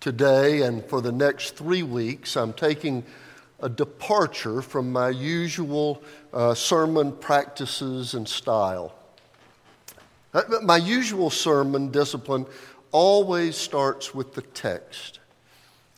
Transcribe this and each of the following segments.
Today and for the next three weeks, I'm taking a departure from my usual uh, sermon practices and style. Uh, my usual sermon discipline always starts with the text.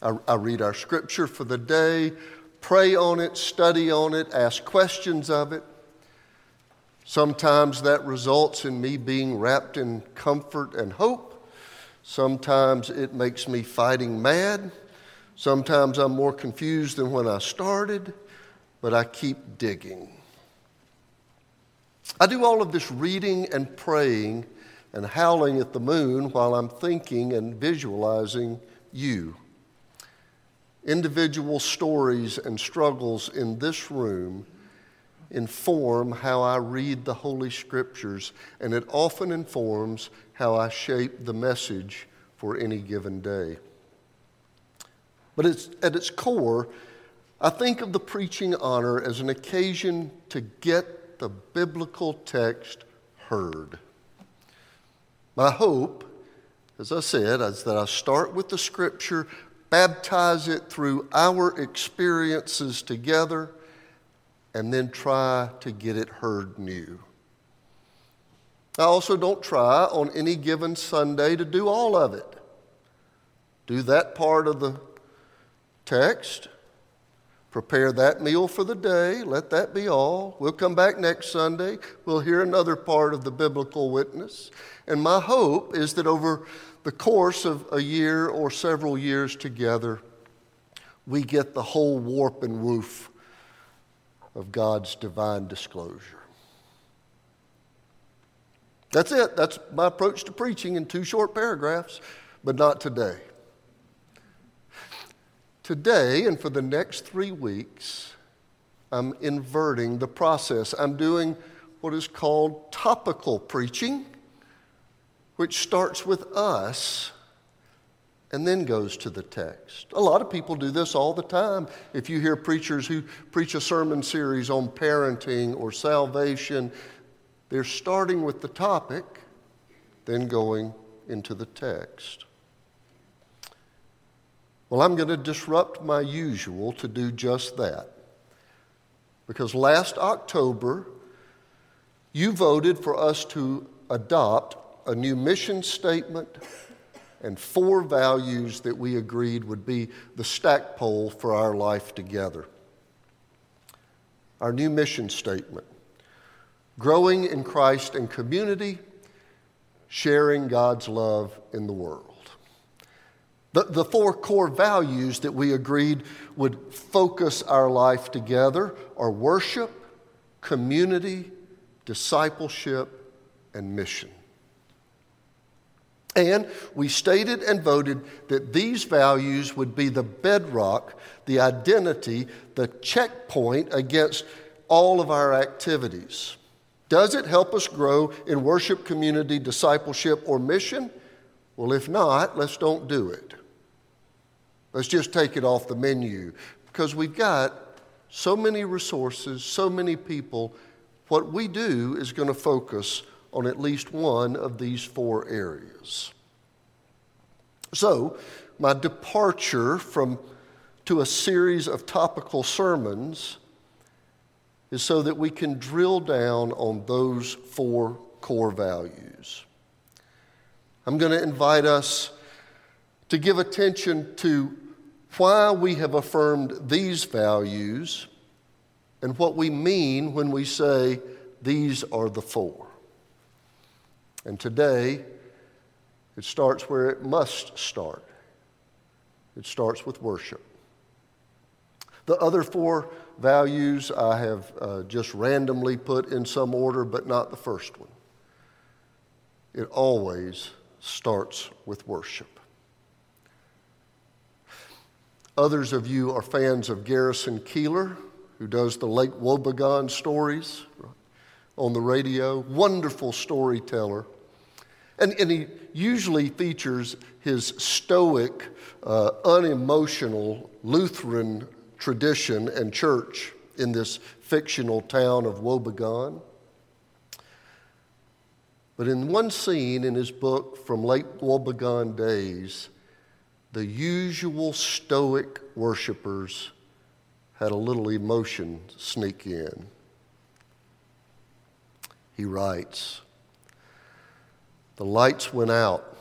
I, I read our scripture for the day, pray on it, study on it, ask questions of it. Sometimes that results in me being wrapped in comfort and hope. Sometimes it makes me fighting mad. Sometimes I'm more confused than when I started, but I keep digging. I do all of this reading and praying and howling at the moon while I'm thinking and visualizing you. Individual stories and struggles in this room inform how I read the Holy Scriptures, and it often informs how I shape the message for any given day. But it's, at its core, I think of the preaching honor as an occasion to get the biblical text heard. My hope, as I said, is that I start with the scripture, baptize it through our experiences together, and then try to get it heard new. I also don't try on any given Sunday to do all of it. Do that part of the text, prepare that meal for the day, let that be all. We'll come back next Sunday, we'll hear another part of the biblical witness. And my hope is that over the course of a year or several years together, we get the whole warp and woof of God's divine disclosure. That's it. That's my approach to preaching in two short paragraphs, but not today. Today and for the next three weeks, I'm inverting the process. I'm doing what is called topical preaching, which starts with us and then goes to the text. A lot of people do this all the time. If you hear preachers who preach a sermon series on parenting or salvation, they're starting with the topic, then going into the text. Well, I'm going to disrupt my usual to do just that. Because last October, you voted for us to adopt a new mission statement and four values that we agreed would be the stackpole for our life together. Our new mission statement growing in Christ and community, sharing God's love in the world. The, the four core values that we agreed would focus our life together are worship, community, discipleship, and mission. And we stated and voted that these values would be the bedrock, the identity, the checkpoint against all of our activities. Does it help us grow in worship, community, discipleship, or mission? Well, if not, let's don't do it. Let's just take it off the menu because we've got so many resources, so many people. What we do is going to focus on at least one of these four areas. So, my departure from to a series of topical sermons is so that we can drill down on those four core values. I'm going to invite us to give attention to why we have affirmed these values and what we mean when we say these are the four. And today, it starts where it must start it starts with worship. The other four values I have uh, just randomly put in some order, but not the first one. It always starts with worship. Others of you are fans of Garrison Keillor, who does the Lake Wobegon stories on the radio. Wonderful storyteller. And, and he usually features his stoic, uh, unemotional Lutheran tradition and church in this fictional town of Wobegon. But in one scene in his book from Lake Wobegon days, the usual stoic worshipers had a little emotion sneak in. He writes, The lights went out,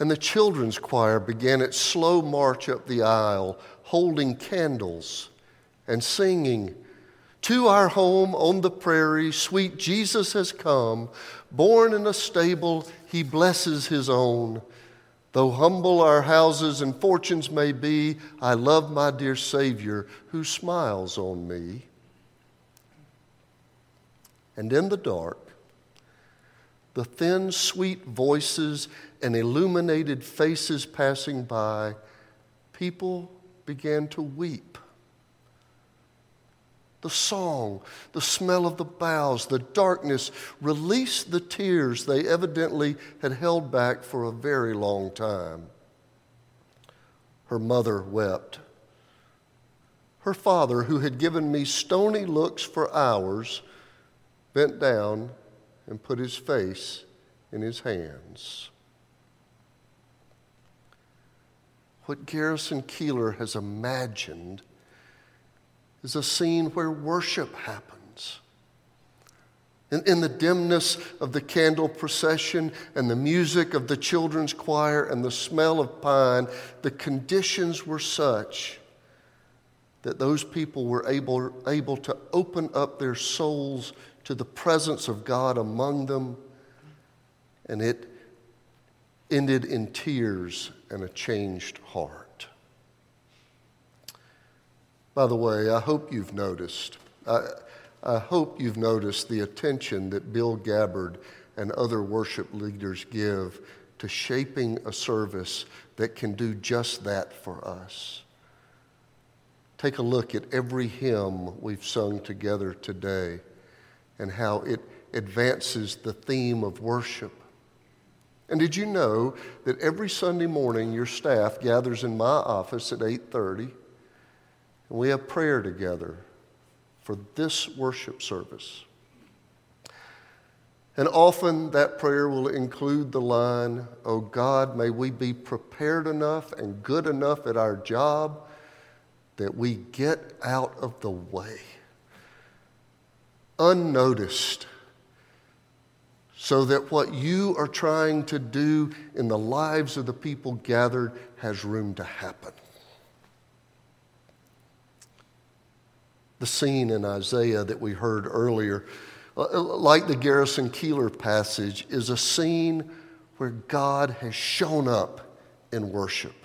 and the children's choir began its slow march up the aisle, holding candles and singing, To our home on the prairie, sweet Jesus has come. Born in a stable, he blesses his own. Though humble our houses and fortunes may be, I love my dear Savior who smiles on me. And in the dark, the thin, sweet voices and illuminated faces passing by, people began to weep the song, the smell of the boughs, the darkness released the tears they evidently had held back for a very long time. Her mother wept. Her father, who had given me stony looks for hours, bent down and put his face in his hands. What Garrison Keillor has imagined is a scene where worship happens. In, in, the dimness of the candle procession and the music of the children's choir and the smell of pine, the conditions were such that those people were able, able to open up their souls to the presence of God among them, and it ended in tears and a changed heart. By the way, I hope you've noticed. I, I hope you've noticed the attention that Bill Gabbard and other worship leaders give to shaping a service that can do just that for us. Take a look at every hymn we've sung together today and how it advances the theme of worship. And did you know that every Sunday morning your staff gathers in my office at 8:30 and we have prayer together for this worship service. And often that prayer will include the line, Oh God, may we be prepared enough and good enough at our job that we get out of the way, unnoticed, so that what you are trying to do in the lives of the people gathered has room to happen. the scene in Isaiah that we heard earlier, like the Garrison Keillor passage, is a scene where God has shown up in worship.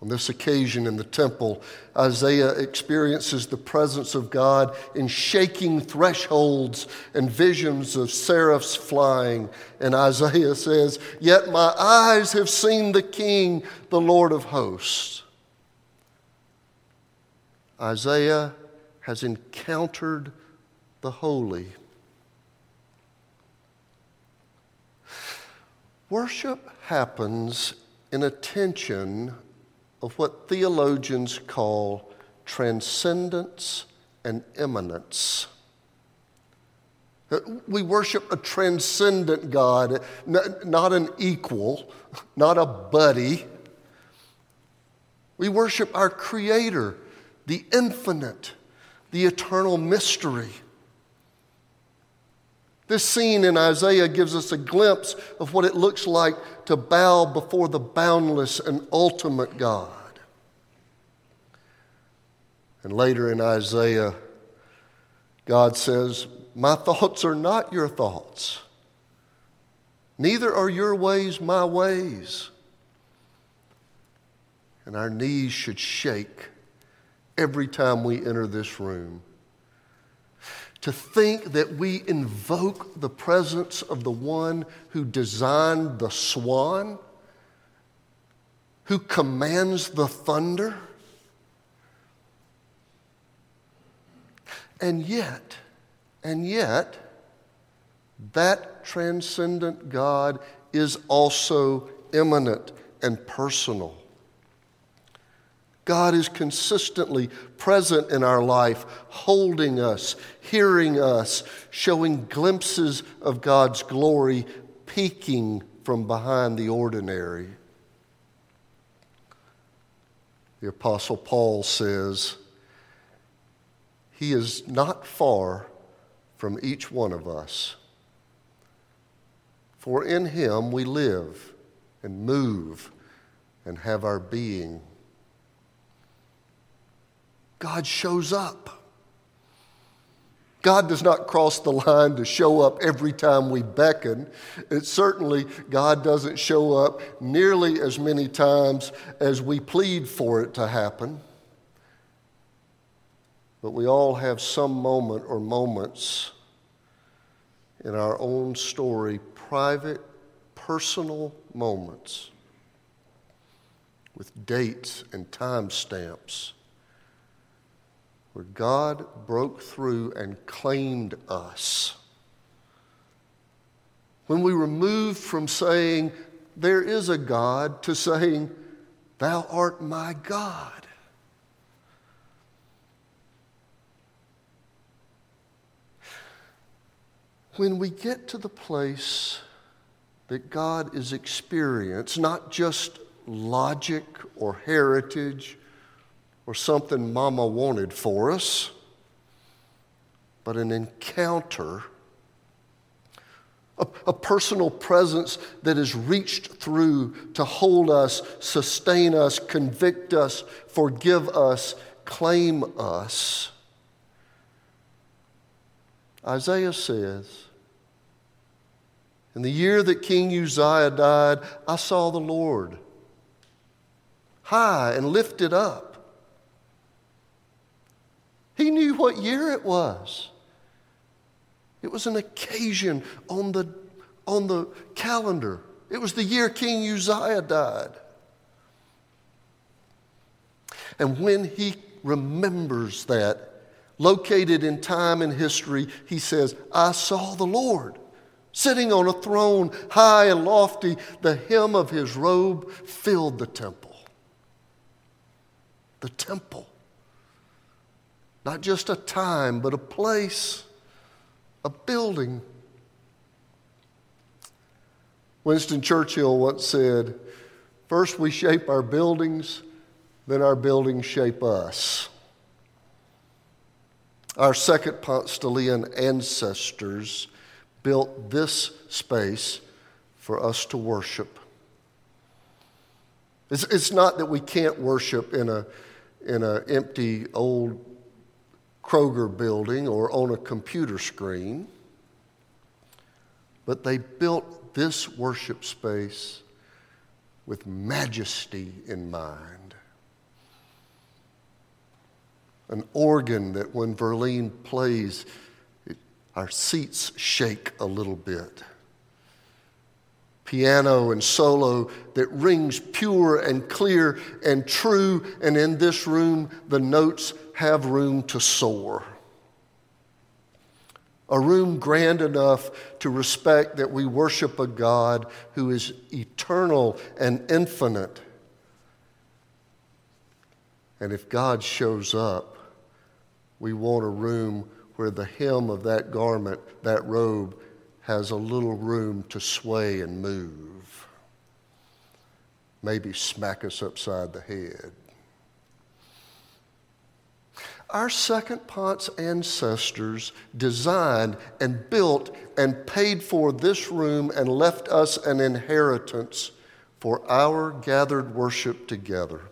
On this occasion in the temple, Isaiah experiences the presence of God in shaking thresholds and visions of seraphs flying. And Isaiah says, Yet my eyes have seen the King, the Lord of hosts. Isaiah has encountered the holy. Worship happens in a tension of what theologians call transcendence and immanence. Uh, we worship a transcendent God, not an equal, not a buddy. We worship our Creator the infinite, the eternal mystery. This scene in Isaiah gives us a glimpse of what it looks like to bow before the boundless and ultimate God. And later in Isaiah, God says, My thoughts are not your thoughts, neither are your ways my ways. And our knees should shake every time we enter this room. To think that we invoke the presence of the one who designed the swan who commands the thunder. And yet, and yet, that transcendent God is also immanent and personal. God is consistently present in our life, holding us, hearing us, showing glimpses of God's glory, peeking from behind the ordinary. The Apostle Paul says, He is not far from each one of us. For in Him we live and move and have our being. God shows up. God does not cross the line to show up every time we beckon. It certainly, God doesn't show up nearly as many times as we plead for it to happen. But we all have some moment or moments in our own story, private, personal moments with dates and time stamps where God broke through and claimed us. When we were moved from saying, There is a God, to saying, Thou art my God. When we get to the place that God is experienced, not just logic or heritage or something mama wanted for us, but an encounter, a, a, personal presence that has reached through to hold us, sustain us, convict us, forgive us, claim us. Isaiah says, In the year that King Uzziah died, I saw the Lord high and lifted up he knew what year it was. It was an occasion on the, on the calendar. It was the year King Uzziah died. And when he remembers that, located in time and history, he says, I saw the Lord sitting on a throne high and lofty. The hem of his robe filled the temple. The temple. Not just a time, but a place, a building. Winston Churchill once said, First we shape our buildings, then our buildings shape us. Our second Ponstalian ancestors built this space for us to worship. It's, it's not that we can't worship in an in a empty old Kroger building or on a computer screen, but they built this worship space with majesty in mind. An organ that when Verlene plays, it, our seats shake a little bit. Piano and solo that rings pure and clear and true, and in this room, the notes have room to soar. A room grand enough to respect that we worship a God who is eternal and infinite. And if God shows up, we want a room where the hem of that garment, that robe, has a little room to sway and move. Maybe smack us upside the head. Our second Ponce ancestors designed and built and paid for this room and left us an inheritance for our gathered worship together.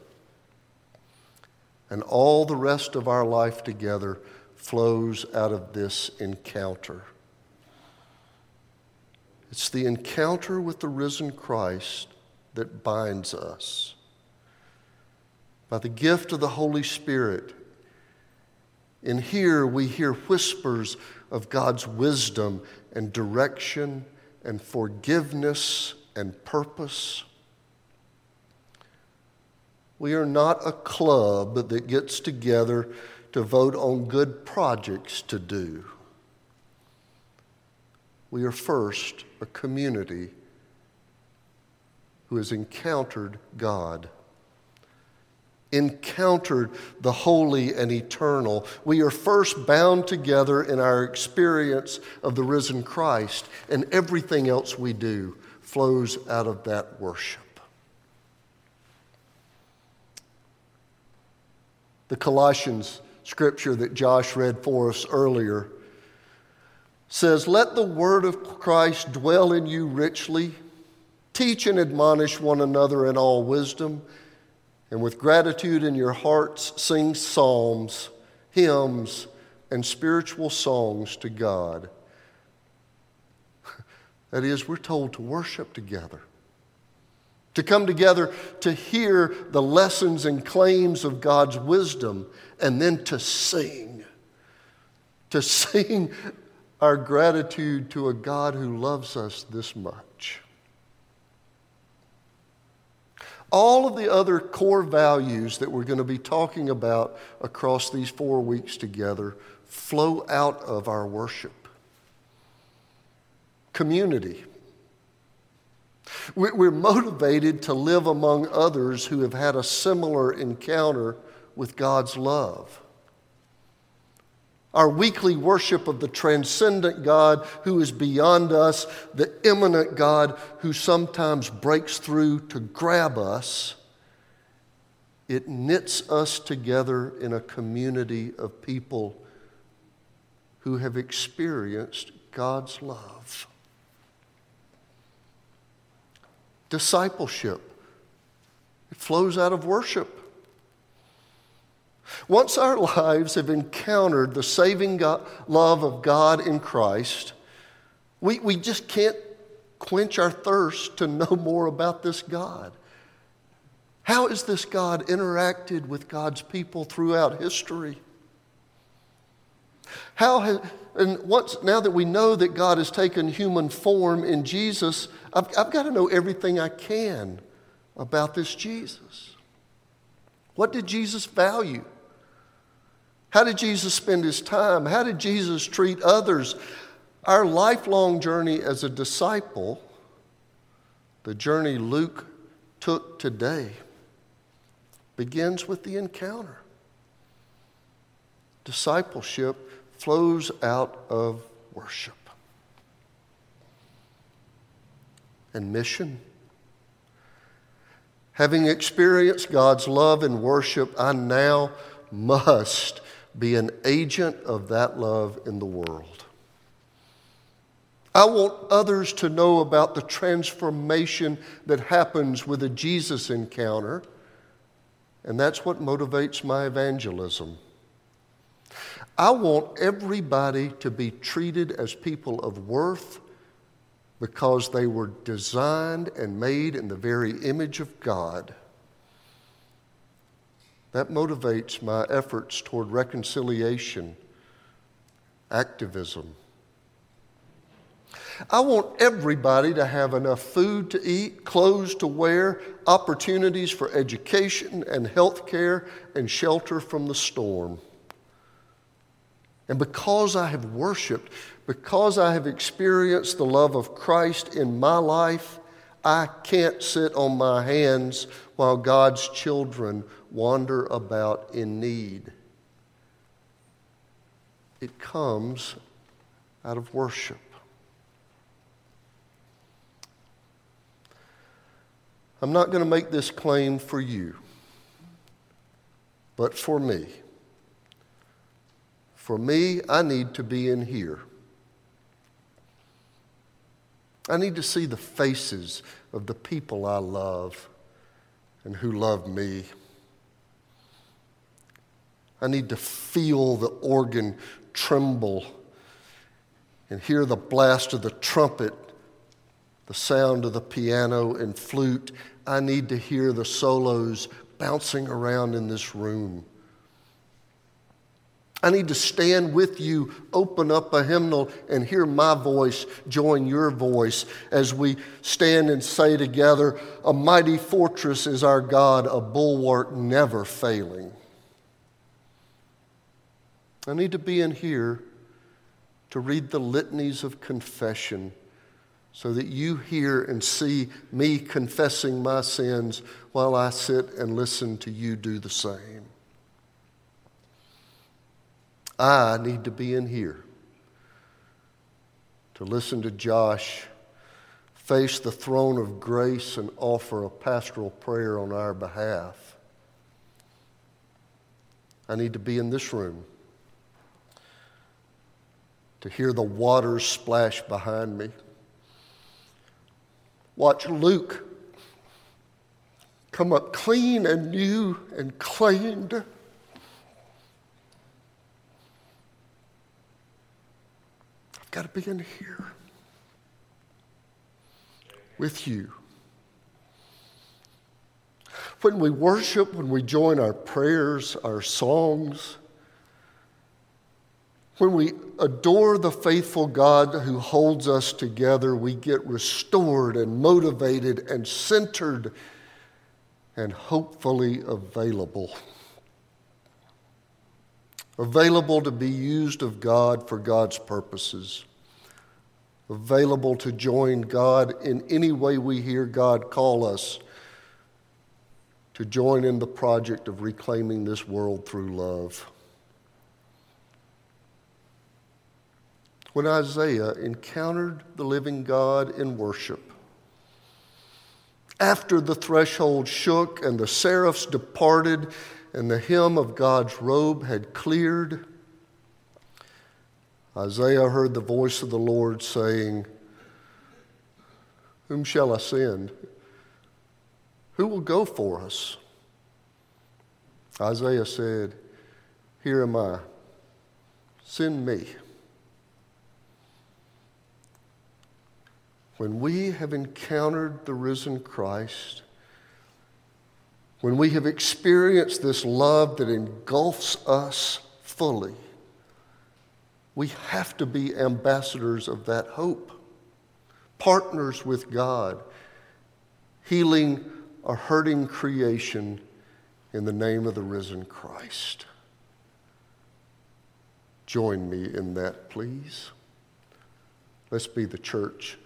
And all the rest of our life together flows out of this encounter. It's the encounter with the risen Christ that binds us. By the gift of the Holy Spirit, in here, we hear whispers of God's wisdom and direction and forgiveness and purpose. We are not a club that gets together to vote on good projects to do. We are first a community who has encountered God, encountered the holy and eternal. We are first bound together in our experience of the risen Christ, and everything else we do flows out of that worship. The Colossians scripture that Josh read for us earlier says, Let the word of Christ dwell in you richly. Teach and admonish one another in all wisdom, and with gratitude in your hearts, sing psalms, hymns, and spiritual songs to God. That is, we're told to worship together to come together to hear the lessons and claims of God's wisdom, and then to sing. To sing our gratitude to a God who loves us this much. All of the other core values that we're going to be talking about across these four weeks together flow out of our worship. Community we're motivated to live among others who have had a similar encounter with God's love. Our weekly worship of the transcendent God who is beyond us, the immanent God who sometimes breaks through to grab us, it knits us together in a community of people who have experienced God's love. discipleship. It flows out of worship. Once our lives have encountered the saving God, love of God in Christ, we, we just can't quench our thirst to know more about this God. How has this God interacted with God's people throughout history? How has, and once, now that we know that God has taken human form in Jesus, I've, I've got to know everything I can about this Jesus. What did Jesus value? How did Jesus spend his time? How did Jesus treat others? Our lifelong journey as a disciple, the journey Luke took today, begins with the encounter. Discipleship flows out of worship. And mission. Having experienced God's love and worship, I now must be an agent of that love in the world. I want others to know about the transformation that happens with a Jesus encounter, and that's what motivates my evangelism. I want everybody to be treated as people of worth because they were designed and made in the very image of God. That motivates my efforts toward reconciliation, activism. I want everybody to have enough food to eat, clothes to wear, opportunities for education and health care, and shelter from the storm. And because I have worshiped, because I have experienced the love of Christ in my life, I can't sit on my hands while God's children wander about in need. It comes out of worship. I'm not going to make this claim for you, but for me. For me, I need to be in here. I need to see the faces of the people I love and who love me. I need to feel the organ tremble and hear the blast of the trumpet, the sound of the piano and flute. I need to hear the solos bouncing around in this room. I need to stand with you, open up a hymnal, and hear my voice join your voice as we stand and say together, A mighty fortress is our God, a bulwark never failing. I need to be in here to read the litanies of confession so that you hear and see me confessing my sins while I sit and listen to you do the same. I need to be in here to listen to Josh face the throne of grace and offer a pastoral prayer on our behalf. I need to be in this room to hear the waters splash behind me. Watch Luke come up clean and new and cleaned. Got to be in here with you. When we worship, when we join our prayers, our songs, when we adore the faithful God who holds us together, we get restored and motivated and centered and hopefully available available to be used of God for God's purposes, available to join God in any way we hear God call us to join in the project of reclaiming this world through love. When Isaiah encountered the living God in worship, after the threshold shook and the seraphs departed and the hem of God's robe had cleared, Isaiah heard the voice of the Lord saying, Whom shall I send? Who will go for us? Isaiah said, Here am I. Send me. When we have encountered the risen Christ, when we have experienced this love that engulfs us fully, we have to be ambassadors of that hope, partners with God, healing a hurting creation in the name of the risen Christ. Join me in that, please. Let's be the church